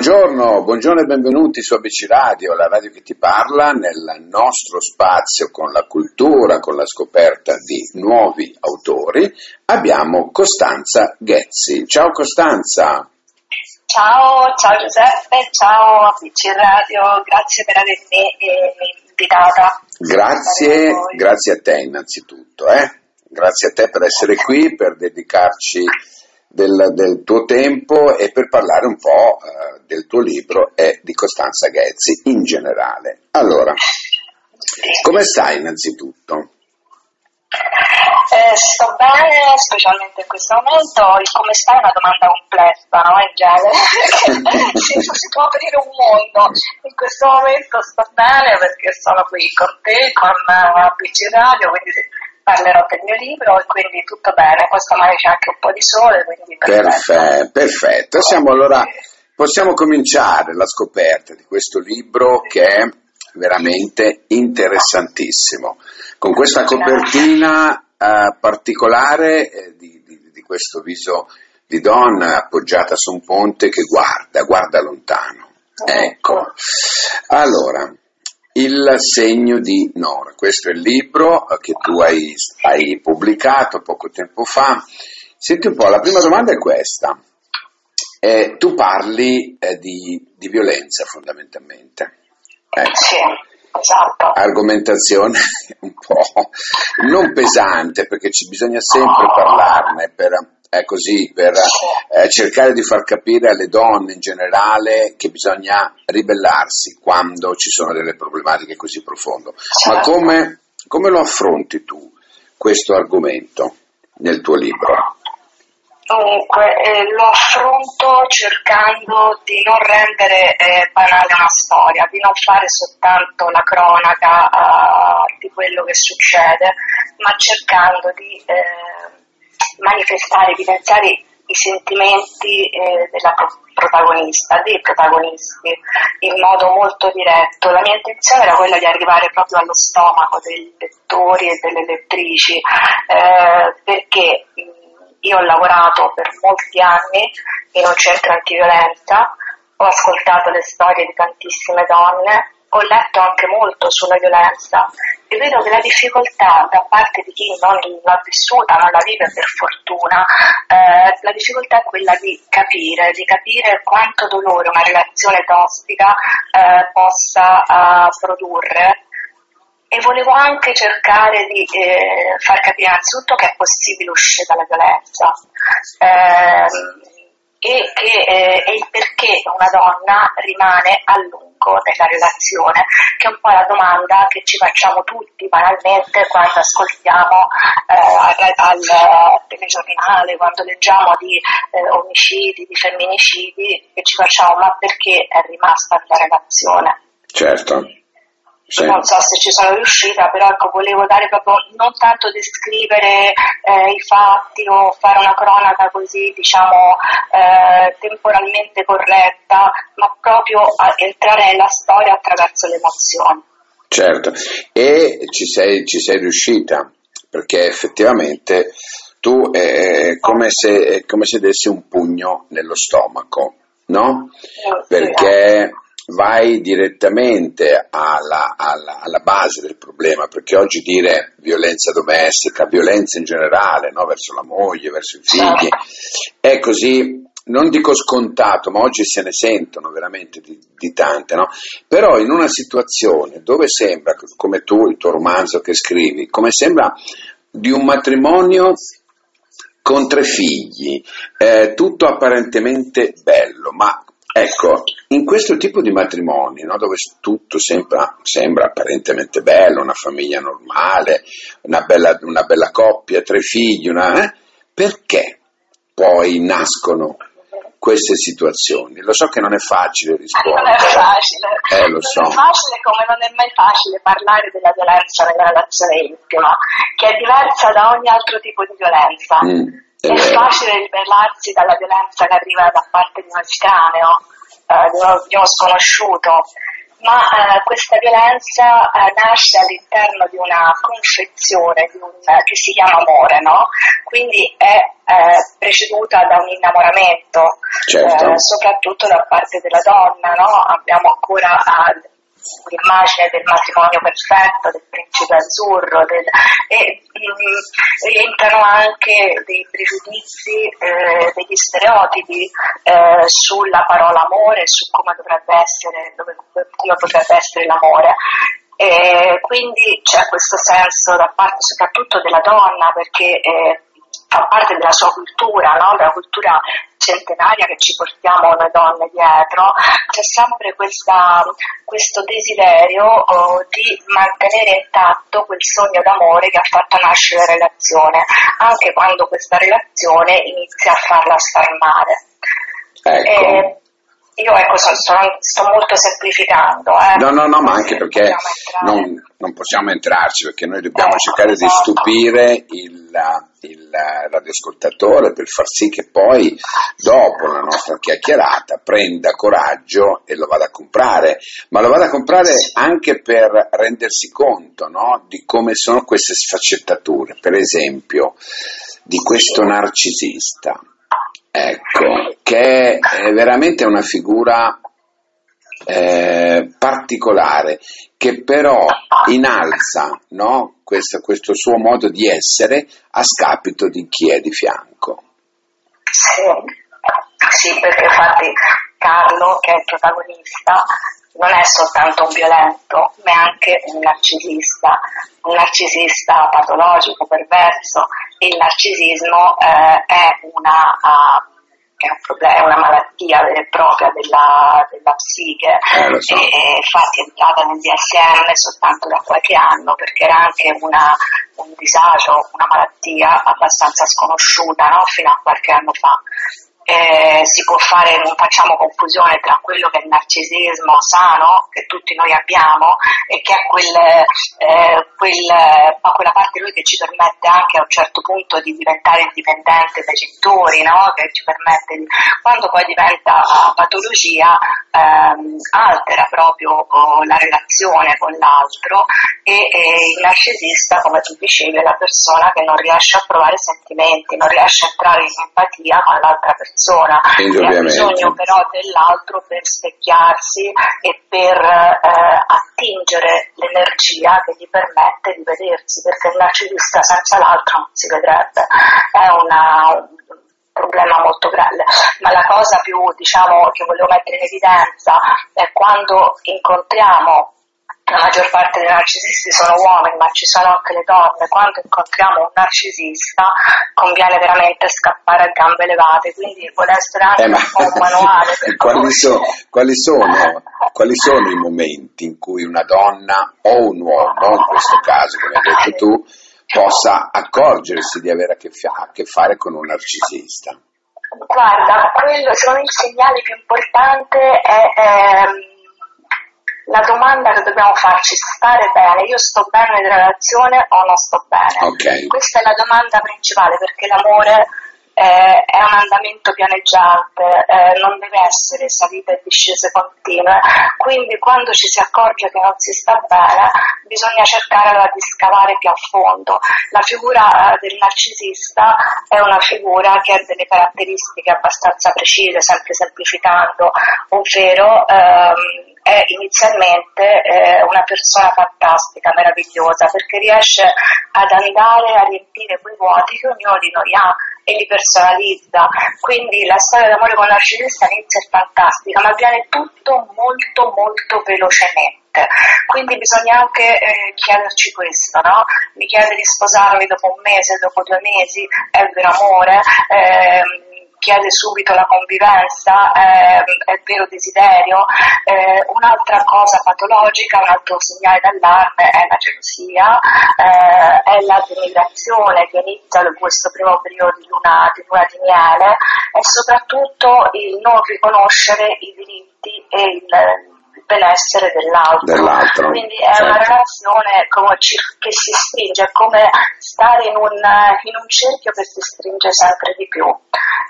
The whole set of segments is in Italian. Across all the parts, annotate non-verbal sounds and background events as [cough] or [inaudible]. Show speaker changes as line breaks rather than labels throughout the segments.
Buongiorno, buongiorno e benvenuti su ABC Radio, la radio che ti parla nel nostro spazio con la cultura, con la scoperta di nuovi autori. Abbiamo Costanza Ghezzi. Ciao Costanza.
Ciao, ciao Giuseppe, ciao ABC Radio, grazie per avermi eh, invitata.
Grazie, grazie a te innanzitutto, eh? grazie a te per essere qui, per dedicarci del, del, tuo tempo e per parlare un po' eh, del tuo libro e di Costanza Ghezzi in generale. Allora, come stai innanzitutto?
Eh, sto bene, specialmente in questo momento. Il come stai è una domanda complessa, no? In genere. [laughs] si, si può aprire un mondo. In questo momento sto bene perché sono qui con te, con PC Radio, quindi parlerò del mio libro e quindi tutto bene, poi stamane c'è anche un po' di sole, quindi
perfetto. Perfetto, Siamo allora, possiamo cominciare la scoperta di questo libro che è veramente interessantissimo, con questa copertina eh, particolare eh, di, di, di questo viso di donna appoggiata su un ponte che guarda, guarda lontano. Ecco. Allora, il segno di Nora. Questo è il libro che tu hai, hai pubblicato poco tempo fa. Senti un po', la prima domanda è questa. Eh, tu parli eh, di, di, violenza fondamentalmente.
Eh. Sì, esatto.
Argomentazione [laughs] un po' non pesante perché ci bisogna sempre parlarne per è così, per eh, cercare di far capire alle donne in generale che bisogna ribellarsi quando ci sono delle problematiche così profonde. Ma certo. come, come, lo affronti tu questo argomento nel tuo libro?
Dunque, eh, lo affronto cercando di non rendere eh, banale una storia, di non fare soltanto la cronaca uh, di quello che succede, ma cercando di eh, manifestare, evidenziare i sentimenti eh, della protagonista, dei protagonisti, in modo molto diretto. La mia intenzione era quella di arrivare proprio allo stomaco dei lettori e delle lettrici, eh, perché io ho lavorato per molti anni in un centro antiviolenza, ho ascoltato le storie di tantissime donne ho letto anche molto sulla violenza. E vedo che la difficoltà da parte di chi non l'ha vissuta, non la vive per fortuna, eh, la difficoltà è quella di capire, di capire quanto dolore una relazione tossica eh, possa eh, produrre. E volevo anche cercare di eh, far capire innanzitutto che è possibile uscire dalla violenza. Ehm, e, che, eh, e il perché una donna rimane a lungo nella relazione, che è un po' la domanda che ci facciamo tutti banalmente quando ascoltiamo eh, al, telegiornale, quando leggiamo di eh, omicidi, di femminicidi, che ci facciamo ma perché è rimasta nella relazione?
Certo.
Sì. Non so se ci sono riuscita, però ecco, volevo dare proprio non tanto descrivere eh, i fatti o fare una cronaca così, diciamo, eh, temporalmente corretta, ma proprio entrare nella storia attraverso le emozioni.
Certo, e ci sei, ci sei riuscita, perché effettivamente tu è come se, è come se dessi un pugno nello stomaco, no? Perché vai direttamente alla, alla, alla, base del problema, perché oggi dire violenza domestica, violenza in generale, no? verso la moglie, verso i figli, è così, non dico scontato, ma oggi se ne sentono veramente di, di tante, no? però in una situazione dove sembra, come tu, il tuo romanzo che scrivi, come sembra di un matrimonio con tre figli, eh, tutto apparentemente bello, ma Ecco, in questo tipo di matrimoni, no, dove tutto sembra, sembra, apparentemente bello, una famiglia normale, una bella, una bella coppia, tre figli, una, eh, perché poi nascono queste situazioni? Lo so che non è facile rispondere.
Non è facile.
Eh, lo so.
Non è facile come non è mai facile parlare della violenza nella relazione intima, che è diversa da ogni altro tipo di violenza. Mm è, è facile liberarsi dalla violenza che arriva da parte di un estraneo, eh, di, uno, sconosciuto, ma eh, questa violenza eh, nasce all'interno di una confezione di un, che si chiama amore, no? quindi è eh, preceduta da un innamoramento,
certo.
Eh, soprattutto da parte della donna. No? Abbiamo ancora l'immagine del matrimonio perfetto, del principe azzurro, del, e rientrano anche dei pregiudizi, eh, degli stereotipi eh, sulla parola amore, su come dovrebbe essere, dove, come potrebbe essere l'amore. E quindi c'è questo senso da parte soprattutto della donna perché eh, fa parte della sua cultura, no? della cultura centenaria che ci portiamo noi donne dietro, c'è sempre questa, questo desiderio oh, di mantenere intatto quel sogno d'amore che ha fatto nascere la relazione, anche quando questa relazione inizia a farla star male.
Ecco. E,
io ecco, sto, sto molto semplificando. Eh.
No, no, no, ma anche perché non, non, possiamo entrarci, perché noi dobbiamo eh, cercare esatto. di stupire il, il, radioascoltatore per far sì che poi, dopo la nostra chiacchierata, prenda coraggio e lo vada a comprare, ma lo vada a comprare anche per rendersi conto no, di come sono queste sfaccettature. Per esempio, di questo narcisista Ecco, che è veramente una figura eh, particolare che però inalza no, questo, questo, suo modo di essere a scapito di chi è di fianco.
Sì, sì perché infatti Carlo, che è il protagonista, non è soltanto un violento, ma è anche un narcisista, un narcisista patologico, perverso. Il narcisismo eh, è, una, uh, è, un problema, è una malattia vera e propria della, della psiche
eh, so.
e infatti è entrata nel DSM soltanto da qualche anno perché era anche una, un disagio, una malattia abbastanza sconosciuta no? fino a qualche anno fa eh, si può fare, non facciamo confusione tra quello che è il narcisismo sano che tutti noi abbiamo e che è quel, eh, quel, quella parte di noi che ci permette anche a un certo punto di diventare indipendente dai genitori, no? che ci permette di, quando poi diventa patologia ehm, altera proprio oh, la relazione con l'altro e, e il narcisista, come tu dicevi, è la persona che non riesce a provare sentimenti, non riesce a entrare in empatia con l'altra persona persona. E ha bisogno però dell'altro per specchiarsi e per eh, attingere l'energia che gli permette di vedersi, perché il narcisista senza l'altro non si vedrebbe. È una, un problema molto grande, ma la cosa più diciamo, che volevo mettere in evidenza è quando incontriamo la maggior parte dei narcisisti sono uomini, ma ci sono anche le donne. Quando incontriamo un narcisista conviene veramente scappare a gambe levate, quindi vuole essere anche eh, un po' un manuale. [laughs]
quali, so, quali, sono, quali, sono, i momenti in cui una donna o un uomo, in questo caso, come hai detto tu, possa accorgersi di avere a che, a che fare con un narcisista?
Guarda, quello secondo me il segnale più importante è... Ehm, la domanda che dobbiamo farci, stare bene, io sto bene nella relazione o non sto bene?
Okay.
Questa è la domanda principale perché l'amore eh, è un andamento pianeggiante, eh, non deve essere salite e discese continue, quindi quando ci si accorge che non si sta bene bisogna cercare di scavare più a fondo. La figura eh, del narcisista è una figura che ha delle caratteristiche abbastanza precise, sempre semplificando, ovvero ehm, è inizialmente eh, una persona fantastica, meravigliosa, perché riesce ad andare a riempire quei vuoti che ognuno di noi ha e li personalizza. Quindi la storia d'amore con narcisista inizia è fantastica, ma avviene tutto molto molto velocemente. Quindi bisogna anche eh, chiederci questo, no? Mi chiede di sposarmi dopo un mese, dopo due mesi, è vero amore? Eh, chiede subito la convivenza, eh, è vero desiderio. Eh, un'altra cosa patologica, un altro segnale d'allarme è la gelosia, eh, è la denigrazione che inizia in questo primo periodo di luna di, luna di miele e soprattutto il non riconoscere i diritti e il benessere dell'altro.
dell'altro.
Quindi è certo. una relazione che si stringe, è come stare in un, in un, cerchio che si stringe sempre di più.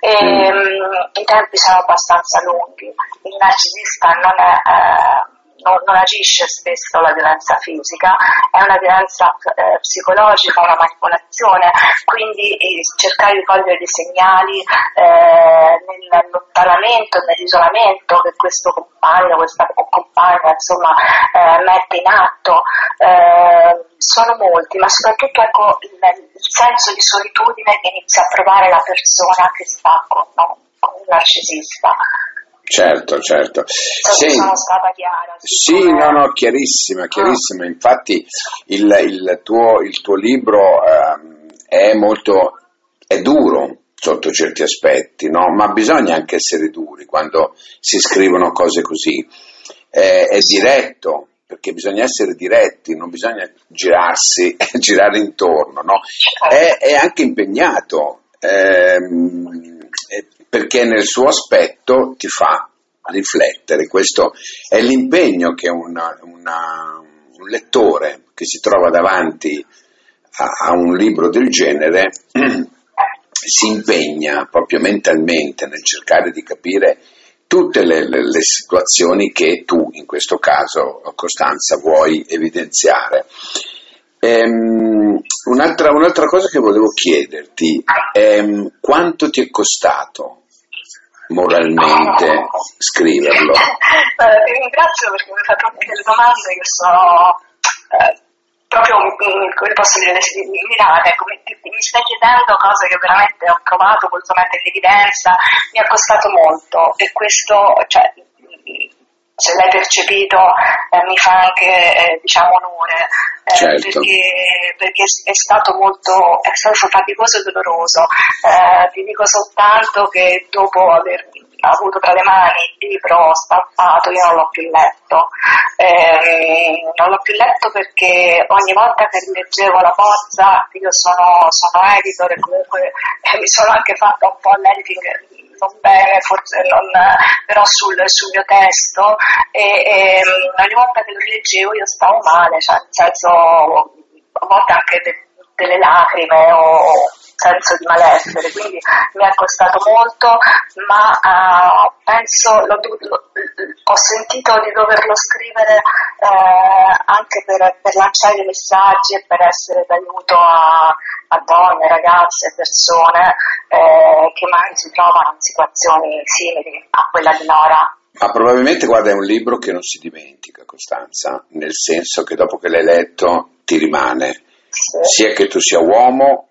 E, mm. I tempi sono abbastanza lunghi, il narcisista non è... Eh, non, non, agisce spesso la violenza fisica, è una violenza eh, psicologica, una manipolazione, quindi eh, cercare di cogliere dei segnali eh, nell'allontanamento, nell'isolamento che questo compagno, questa compagna insomma eh, mette in atto eh, sono molti, ma soprattutto ecco, il, il, senso di solitudine che inizia a provare la persona che sta con, con un narcisista.
Certo, certo.
Sì, sono stata chiara.
Sì, no, no, chiarissima, ah. chiarissima. Ah. Infatti il, il, tuo, il, tuo, libro eh, è molto, è duro sotto certi aspetti, no? ma bisogna anche essere duri quando si scrivono cose così. Eh, è diretto, perché bisogna essere diretti, non bisogna girarsi, [laughs] girare intorno, no? Certo. È, è, anche impegnato. Ehm, perché nel suo aspetto ti fa riflettere. Questo è l'impegno che una, una, un lettore che si trova davanti a, a un libro del genere [clears throat] si impegna proprio mentalmente nel cercare di capire tutte le, le, le, situazioni che tu, in questo caso, Costanza, vuoi evidenziare. Ehm, un'altra, un'altra, cosa che volevo chiederti è quanto ti è costato moralmente scriverlo? [laughs]
Eh, ti ringrazio perché mi hai fatto delle domande che sono eh, proprio, come posso dire, mirate, ecco, mi, stai chiedendo cose che veramente ho provato volutamente in evidenza, mi ha costato molto e questo, cioè, se l'hai percepito eh, mi fa anche eh, diciamo onore eh, certo. perché, perché, è stato molto è stato faticoso e doloroso eh, ti dico soltanto che dopo aver avuto tra le mani il libro stampato io non l'ho più letto eh, non l'ho più letto perché ogni volta che leggevo la bozza io sono, sono editor e comunque mi sono anche fatta un po' l'editing non bene, forse non, però sul, sul mio testo e, e, ogni volta che lo rileggevo io stavo male, cioè nel senso a volte anche de, delle lacrime o senso di malessere, quindi mi è costato molto, ma uh, penso, lo, lo, ho sentito di doverlo scrivere eh, anche per, per, lanciare messaggi e per essere d'aiuto a, a donne, ragazze, persone eh, che magari si trovano in situazioni simili a quella di Nora.
Ma probabilmente, guarda, è un libro che non si dimentica, Costanza, nel senso che dopo che l'hai letto ti rimane, sì. sia che tu sia uomo,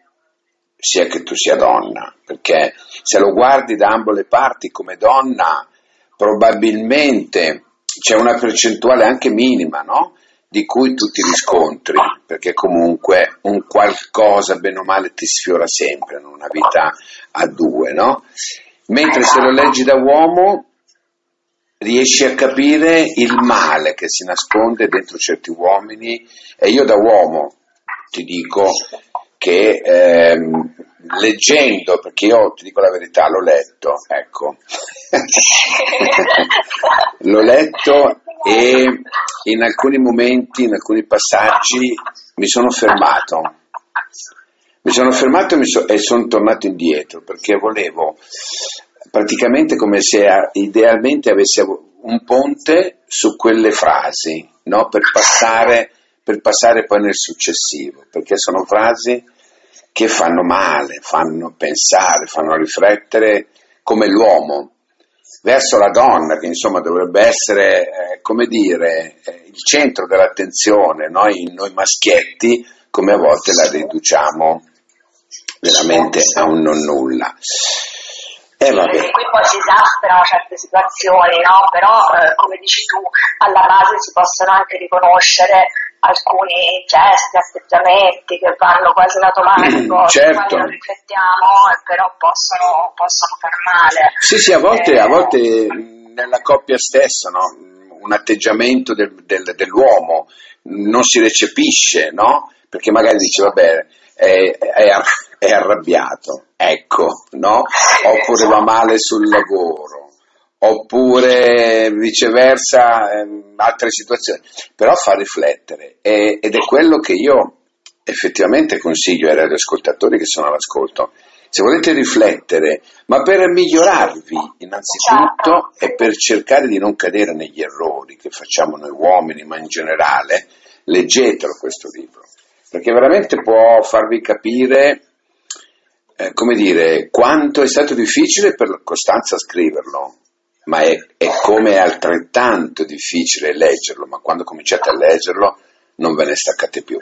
sia che tu sia donna, perché se lo guardi da ambo le parti come donna, probabilmente c'è una percentuale anche minima, no? di cui tu ti riscontri, perché comunque un qualcosa, bene o male, ti sfiora sempre in una vita a due, no? Mentre se lo leggi da uomo riesci a capire il male che si nasconde dentro certi uomini e io da uomo ti dico che ehm, leggendo, perché io ti dico la verità, l'ho letto, ecco, [laughs] l'ho letto e in alcuni momenti, in alcuni passaggi mi sono fermato. Mi sono fermato e, so, e sono tornato indietro perché volevo praticamente come se idealmente avessi un ponte su quelle frasi, no? per, passare, per passare poi nel successivo, perché sono frasi che fanno male, fanno pensare, fanno riflettere come l'uomo verso la donna, che insomma dovrebbe essere, eh, come dire, eh, il centro dell'attenzione, noi, noi maschietti, come a volte la riduciamo veramente a un non nulla.
Eh, vabbè. qui poi si esasperano certe situazioni, no? però eh, come dici tu, alla base si possono anche riconoscere alcuni gesti, atteggiamenti che vanno quasi in automatico, [clears throat]
certo.
non riflettiamo, però possono, possono, far male.
Sì, sì, a volte, eh, a volte nella coppia stessa, no? un atteggiamento del, del, dell'uomo non si recepisce, no? perché magari dice vabbè è, è, è arrabbiato, ecco, no? [laughs] oppure va male sul lavoro oppure viceversa ehm, altre situazioni, però fa riflettere. E, ed è quello che io effettivamente consiglio ai radioascoltatori che sono all'ascolto, se volete riflettere, ma per migliorarvi innanzitutto
Certo,
e per cercare di non cadere negli errori che facciamo noi uomini, ma in generale, leggetelo questo libro, perché veramente può farvi capire, eh, come dire, quanto è stato difficile per Costanza scriverlo, ma è, è come altrettanto difficile leggerlo, ma quando cominciate a leggerlo non ve ne staccate più.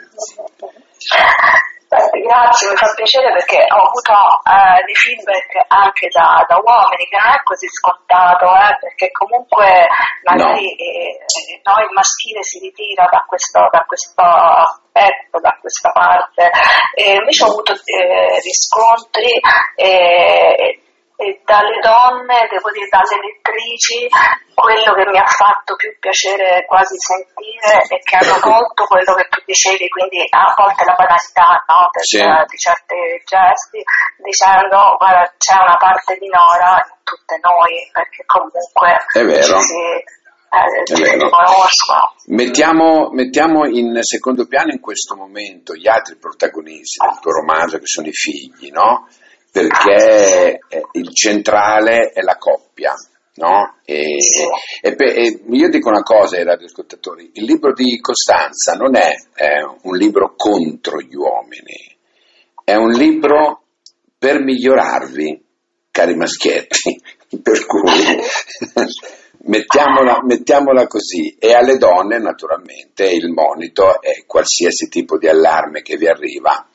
Grazie, mi fa piacere perché ho avuto eh, dei feedback anche da, da uomini, che non è così scontato, eh, perché comunque magari eh, no, il maschile si ritira da questo, da questo aspetto, da questa parte. Invece ho avuto eh, riscontri eh, e dalle donne, devo dire dalle lettrici, quello che mi ha fatto più piacere quasi sentire è che hanno colto quello che tu dicevi, quindi a volte la banalità no, del-
Sì.
di certi gesti, dicendo guarda c'è una parte di Nora in tutte noi, perché comunque
È vero.
ci si, eh.
Mettiamo, mettiamo in secondo piano in questo momento gli altri protagonisti del tuo romanzo che sono i figli, no? Perché eh, il centrale è la coppia, no? E, e e io dico una cosa ai radioascoltatori, il libro di Costanza non è eh, un libro contro gli uomini, è un libro per migliorarvi, cari maschietti, [laughs] per cui [laughs] mettiamola, mettiamola così e alle donne naturalmente il monito è qualsiasi tipo di allarme che vi arriva,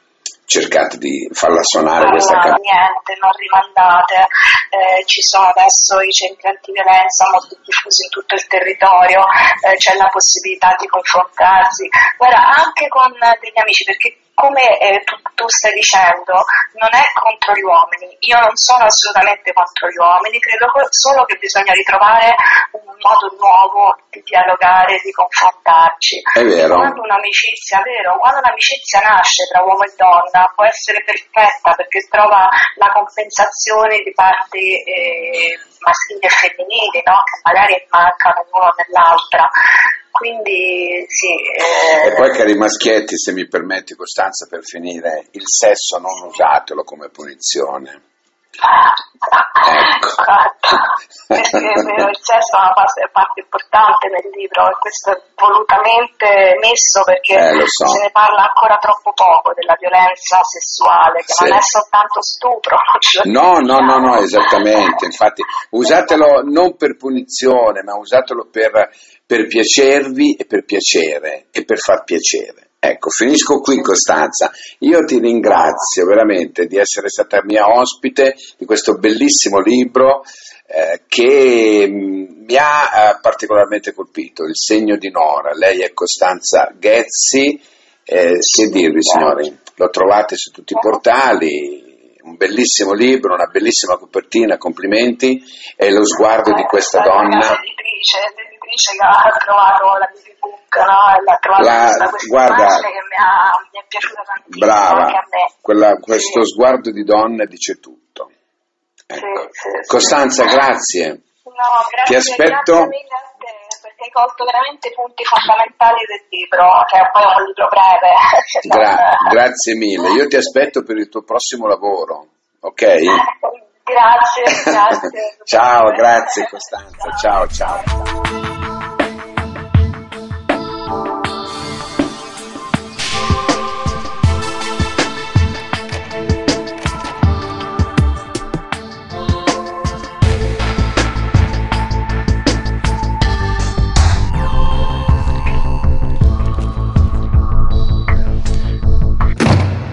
cercate di farla suonare questa
Allora,
canzone.
niente, non rimandate, eh, ci sono adesso i centri antiviolenza molto diffusi in tutto il territorio, eh, c'è la possibilità di confrontarsi, guarda, anche con degli amici, perché come eh, tu, tu stai dicendo, non è contro gli uomini, io non sono assolutamente contro gli uomini, credo solo che bisogna ritrovare un modo nuovo di dialogare, di confrontarci.
È vero.
Quando un'amicizia, vero, quando un'amicizia nasce tra uomo e donna può essere perfetta perché trova la compensazione di parti eh, maschili e femminili, no? che magari mancano l'uno nell'altra. Quindi sì. eh,
E poi cari maschietti, se mi permetti Costanza per finire, il sesso non usatelo come punizione. Ecco.
Esatto, perché vero, il sesso è una parte, parte importante nel libro e questo è volutamente messo perché
Eh, so.
se ne parla ancora troppo poco della violenza sessuale, che
Sì.
non è soltanto stupro. [laughs]
No, no, no, no, esattamente. Infatti, usatelo non per punizione, ma usatelo per, per piacervi e per piacere e per far piacere. Ecco, finisco qui Costanza. Io ti ringrazio veramente di essere stata mia ospite di questo bellissimo libro eh, che mh, mi ha eh, particolarmente colpito, Il segno di Nora. Lei è Costanza Ghezzi. Eh, che dirvi signori? Lo trovate su tutti i portali, un bellissimo libro, una bellissima copertina, complimenti, e lo sguardo di questa donna.
L'editrice che ha trovato la book, no? L'ha trovato
La-
questa, questa
guarda,
che mi, ha, mi è piaciuta tantissimo
Brava, quella- questo
Sì.
sguardo di donna dice tutto. Ecco.
Sì, sì.
Costanza, grazie.
No, grazie,
Ti aspetto-
grazie mille a te, perché hai colto veramente i punti fondamentali del libro, che poi è un libro breve. [laughs]
Gra- grazie mille. Io ti aspetto per il tuo prossimo lavoro, ok?
Grazie, grazie. [laughs]
ciao, grazie Costanza. Ciao, ciao.